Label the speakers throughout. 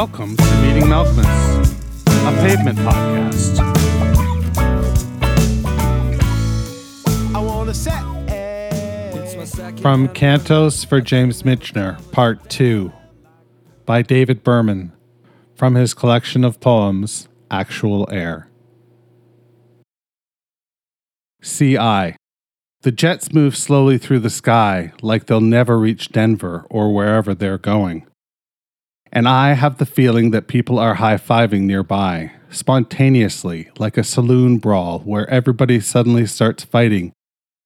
Speaker 1: Welcome to Meeting Malkmus, a pavement podcast. From Cantos for James Michener, Part 2, by David Berman, from his collection of poems, Actual Air. CI. The jets move slowly through the sky like they'll never reach Denver or wherever they're going. And I have the feeling that people are high fiving nearby, spontaneously, like a saloon brawl where everybody suddenly starts fighting,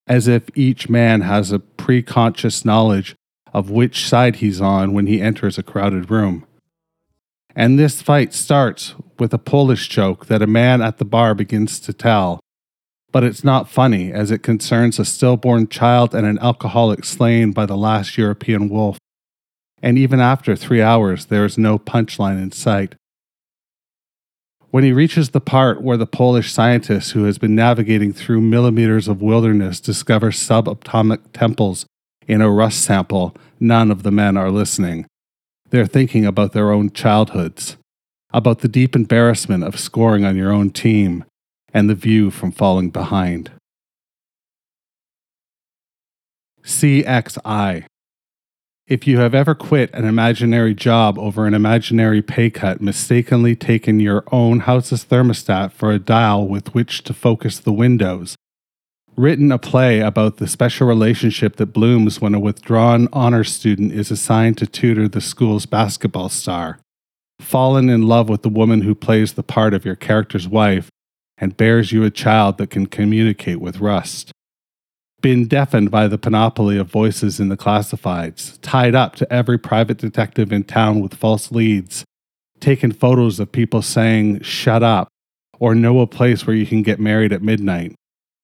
Speaker 1: as if each man has a preconscious knowledge of which side he's on when he enters a crowded room. And this fight starts with a Polish joke that a man at the bar begins to tell. But it's not funny, as it concerns a stillborn child and an alcoholic slain by the last European wolf and even after three hours, there is no punchline in sight. When he reaches the part where the Polish scientist who has been navigating through millimeters of wilderness discovers subatomic temples in a rust sample, none of the men are listening. They're thinking about their own childhoods, about the deep embarrassment of scoring on your own team, and the view from falling behind. CXI if you have ever quit an imaginary job over an imaginary pay cut, mistakenly taken your own house's thermostat for a dial with which to focus the windows, written a play about the special relationship that blooms when a withdrawn honor student is assigned to tutor the school's basketball star, fallen in love with the woman who plays the part of your character's wife, and bears you a child that can communicate with Rust been deafened by the panoply of voices in the classifieds, tied up to every private detective in town with false leads, taken photos of people saying, shut up, or know a place where you can get married at midnight,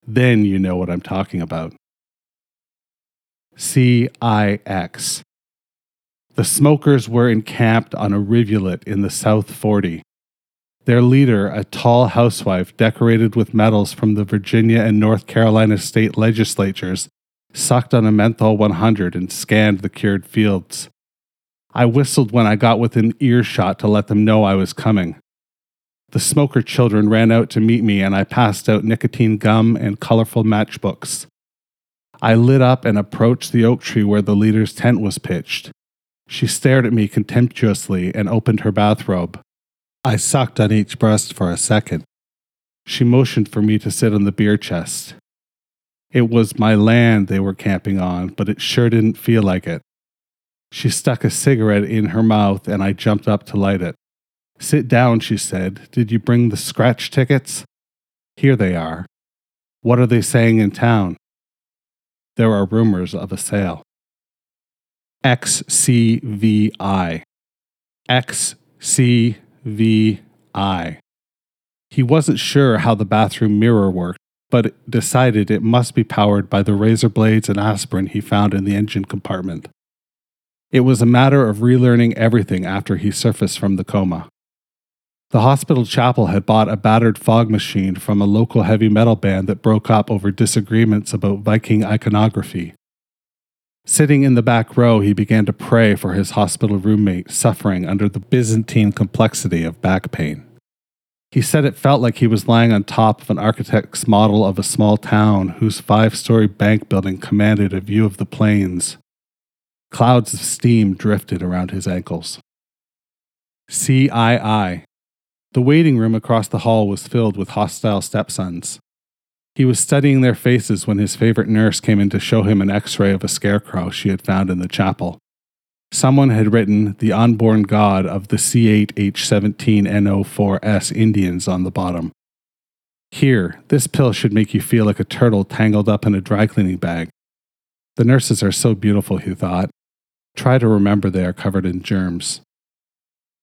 Speaker 1: then you know what I'm talking about. CIX. The smokers were encamped on a rivulet in the South 40. Their leader, a tall housewife decorated with medals from the Virginia and North Carolina state legislatures, sucked on a menthol 100 and scanned the cured fields. I whistled when I got within earshot to let them know I was coming. The smoker children ran out to meet me, and I passed out nicotine gum and colorful matchbooks. I lit up and approached the oak tree where the leader's tent was pitched. She stared at me contemptuously and opened her bathrobe. I sucked on each breast for a second. She motioned for me to sit on the beer chest. It was my land they were camping on, but it sure didn't feel like it. She stuck a cigarette in her mouth and I jumped up to light it. Sit down, she said. Did you bring the scratch tickets? Here they are. What are they saying in town? There are rumors of a sale. XCVI. XCVI. VI. He wasn't sure how the bathroom mirror worked, but decided it must be powered by the razor blades and aspirin he found in the engine compartment. It was a matter of relearning everything after he surfaced from the coma. The hospital chapel had bought a battered fog machine from a local heavy metal band that broke up over disagreements about Viking iconography. Sitting in the back row, he began to pray for his hospital roommate suffering under the Byzantine complexity of back pain. He said it felt like he was lying on top of an architect's model of a small town whose five story bank building commanded a view of the plains. Clouds of steam drifted around his ankles. CII. The waiting room across the hall was filled with hostile stepsons. He was studying their faces when his favorite nurse came in to show him an x ray of a scarecrow she had found in the chapel. Someone had written the unborn god of the C8H17NO4S Indians on the bottom. Here, this pill should make you feel like a turtle tangled up in a dry cleaning bag. The nurses are so beautiful, he thought. Try to remember they are covered in germs.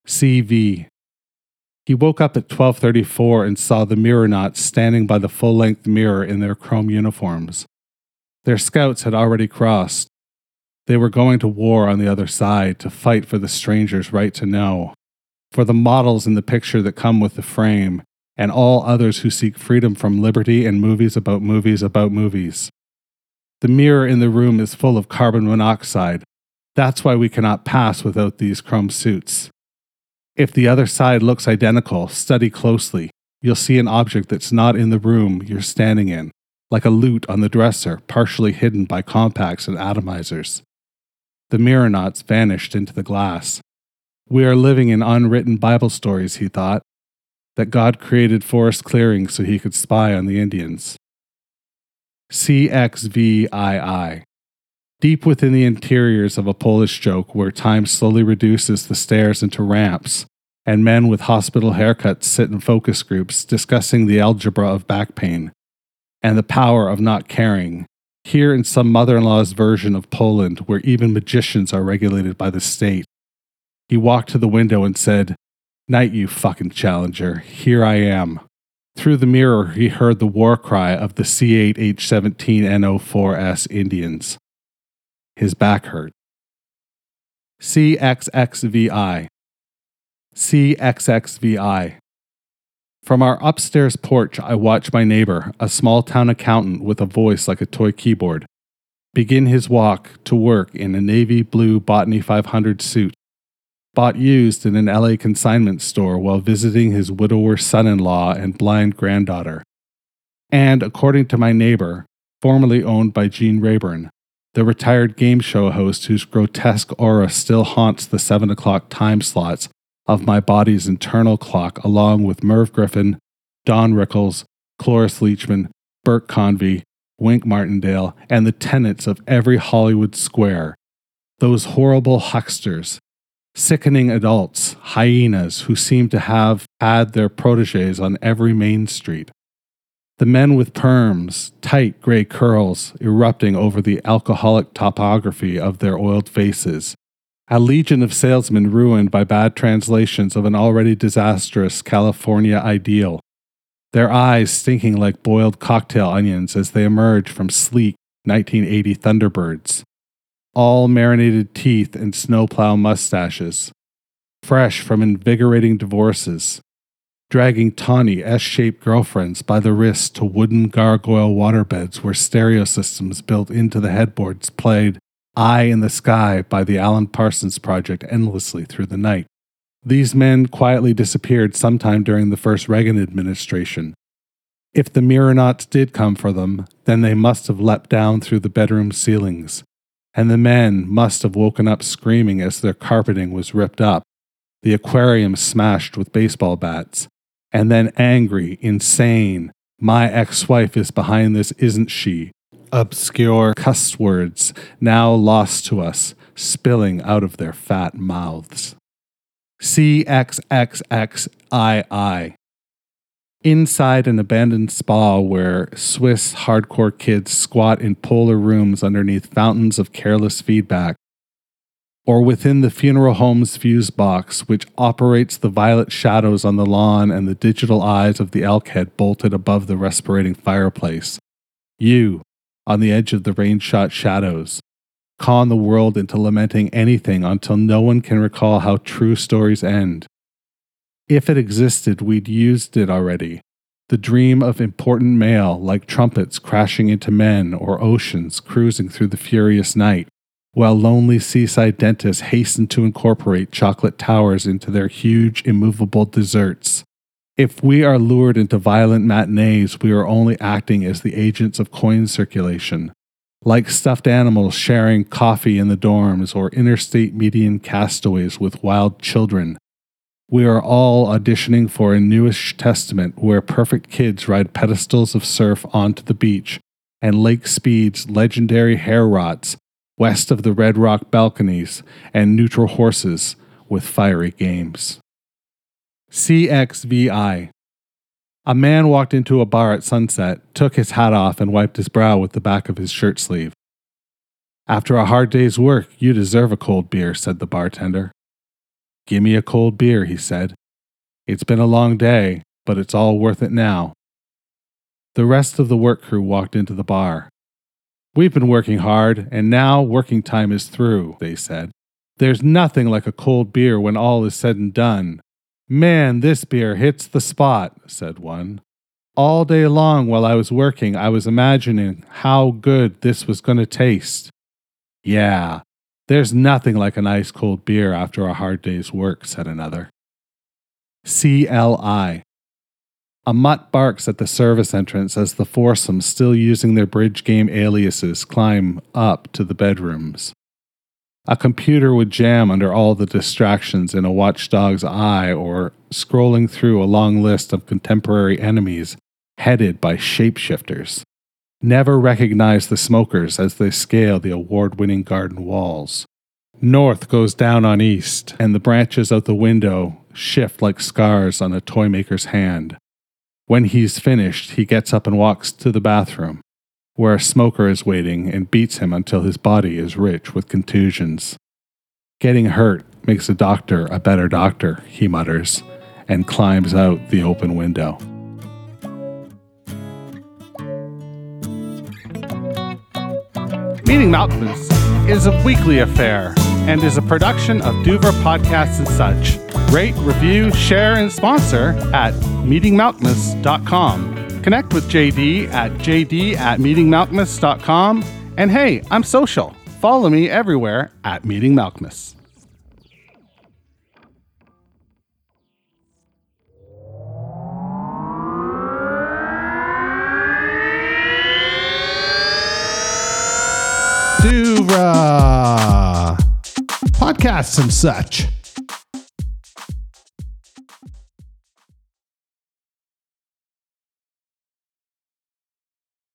Speaker 1: CV he woke up at 1234 and saw the Mirronauts standing by the full-length mirror in their chrome uniforms. Their scouts had already crossed. They were going to war on the other side to fight for the stranger's right to know, for the models in the picture that come with the frame, and all others who seek freedom from liberty and movies about movies about movies. The mirror in the room is full of carbon monoxide. That's why we cannot pass without these chrome suits. If the other side looks identical, study closely. You'll see an object that's not in the room you're standing in, like a lute on the dresser, partially hidden by compacts and atomizers. The Mirronauts vanished into the glass. We are living in unwritten Bible stories, he thought, that God created forest clearings so he could spy on the Indians. CXVII. Deep within the interiors of a Polish joke where time slowly reduces the stairs into ramps, and men with hospital haircuts sit in focus groups discussing the algebra of back pain and the power of not caring. Here in some mother in law's version of Poland, where even magicians are regulated by the state. He walked to the window and said, Night, you fucking challenger. Here I am. Through the mirror, he heard the war cry of the C8H17NO4S Indians. His back hurt. CXXVI. CXXVI. From our upstairs porch, I watch my neighbor, a small town accountant with a voice like a toy keyboard, begin his walk to work in a navy blue Botany 500 suit, bought used in an LA consignment store while visiting his widower son in law and blind granddaughter. And according to my neighbor, formerly owned by Gene Rayburn, the retired game show host whose grotesque aura still haunts the 7 o'clock time slots of my body's internal clock, along with Merv Griffin, Don Rickles, Cloris Leachman, Burke Convy, Wink Martindale, and the tenants of every Hollywood square. Those horrible hucksters, sickening adults, hyenas who seem to have had their proteges on every main street. The men with perms, tight gray curls erupting over the alcoholic topography of their oiled faces, a legion of salesmen ruined by bad translations of an already disastrous California ideal, their eyes stinking like boiled cocktail onions as they emerge from sleek 1980 Thunderbirds, all marinated teeth and snowplow mustaches, fresh from invigorating divorces, dragging tawny S shaped girlfriends by the wrists to wooden gargoyle waterbeds where stereo systems built into the headboards played Eye in the Sky by the Alan Parsons Project endlessly through the night. These men quietly disappeared sometime during the first Reagan administration. If the Mirronauts did come for them, then they must have leapt down through the bedroom ceilings, and the men must have woken up screaming as their carpeting was ripped up, the aquarium smashed with baseball bats, and then angry, insane, my ex wife is behind this, isn't she? obscure cuss words now lost to us spilling out of their fat mouths. CXXXII. Inside an abandoned spa where Swiss hardcore kids squat in polar rooms underneath fountains of careless feedback, or within the funeral home's fuse box, which operates the violet shadows on the lawn and the digital eyes of the elk head bolted above the respirating fireplace. You, on the edge of the rain shot shadows, con the world into lamenting anything until no one can recall how true stories end. If it existed, we'd used it already. The dream of important mail, like trumpets crashing into men or oceans cruising through the furious night, while lonely seaside dentists hasten to incorporate chocolate towers into their huge, immovable desserts. If we are lured into violent matinees, we are only acting as the agents of coin circulation. Like stuffed animals sharing coffee in the dorms or interstate median castaways with wild children, we are all auditioning for a newish testament where perfect kids ride pedestals of surf onto the beach and Lake Speed's legendary hair rots west of the Red Rock balconies and neutral horses with fiery games. CXVI. A man walked into a bar at sunset, took his hat off, and wiped his brow with the back of his shirt sleeve. After a hard day's work, you deserve a cold beer, said the bartender. Give me a cold beer, he said. It's been a long day, but it's all worth it now. The rest of the work crew walked into the bar. We've been working hard, and now working time is through, they said. There's nothing like a cold beer when all is said and done, Man, this beer hits the spot, said one. All day long while I was working, I was imagining how good this was going to taste. Yeah, there's nothing like an ice cold beer after a hard day's work, said another. CLI. A mutt barks at the service entrance as the foursome, still using their bridge game aliases, climb up to the bedrooms. A computer would jam under all the distractions in a watchdog's eye or scrolling through a long list of contemporary enemies headed by shapeshifters. Never recognize the smokers as they scale the award winning garden walls. North goes down on east, and the branches out the window shift like scars on a toy maker's hand. When he's finished, he gets up and walks to the bathroom, where a smoker is waiting and beats him until his body is rich with contusions. Getting hurt makes a doctor a better doctor, he mutters, and climbs out the open window. Meeting Malkmus is a weekly affair and is a production of Duver Podcasts and such. Rate, review, share, and sponsor at meetingmalkmus.com. Connect with JD at jd at meetingmalkmus.com. And hey, I'm social. Follow me everywhere at Meeting Malkmus.
Speaker 2: Duvra podcasts and such.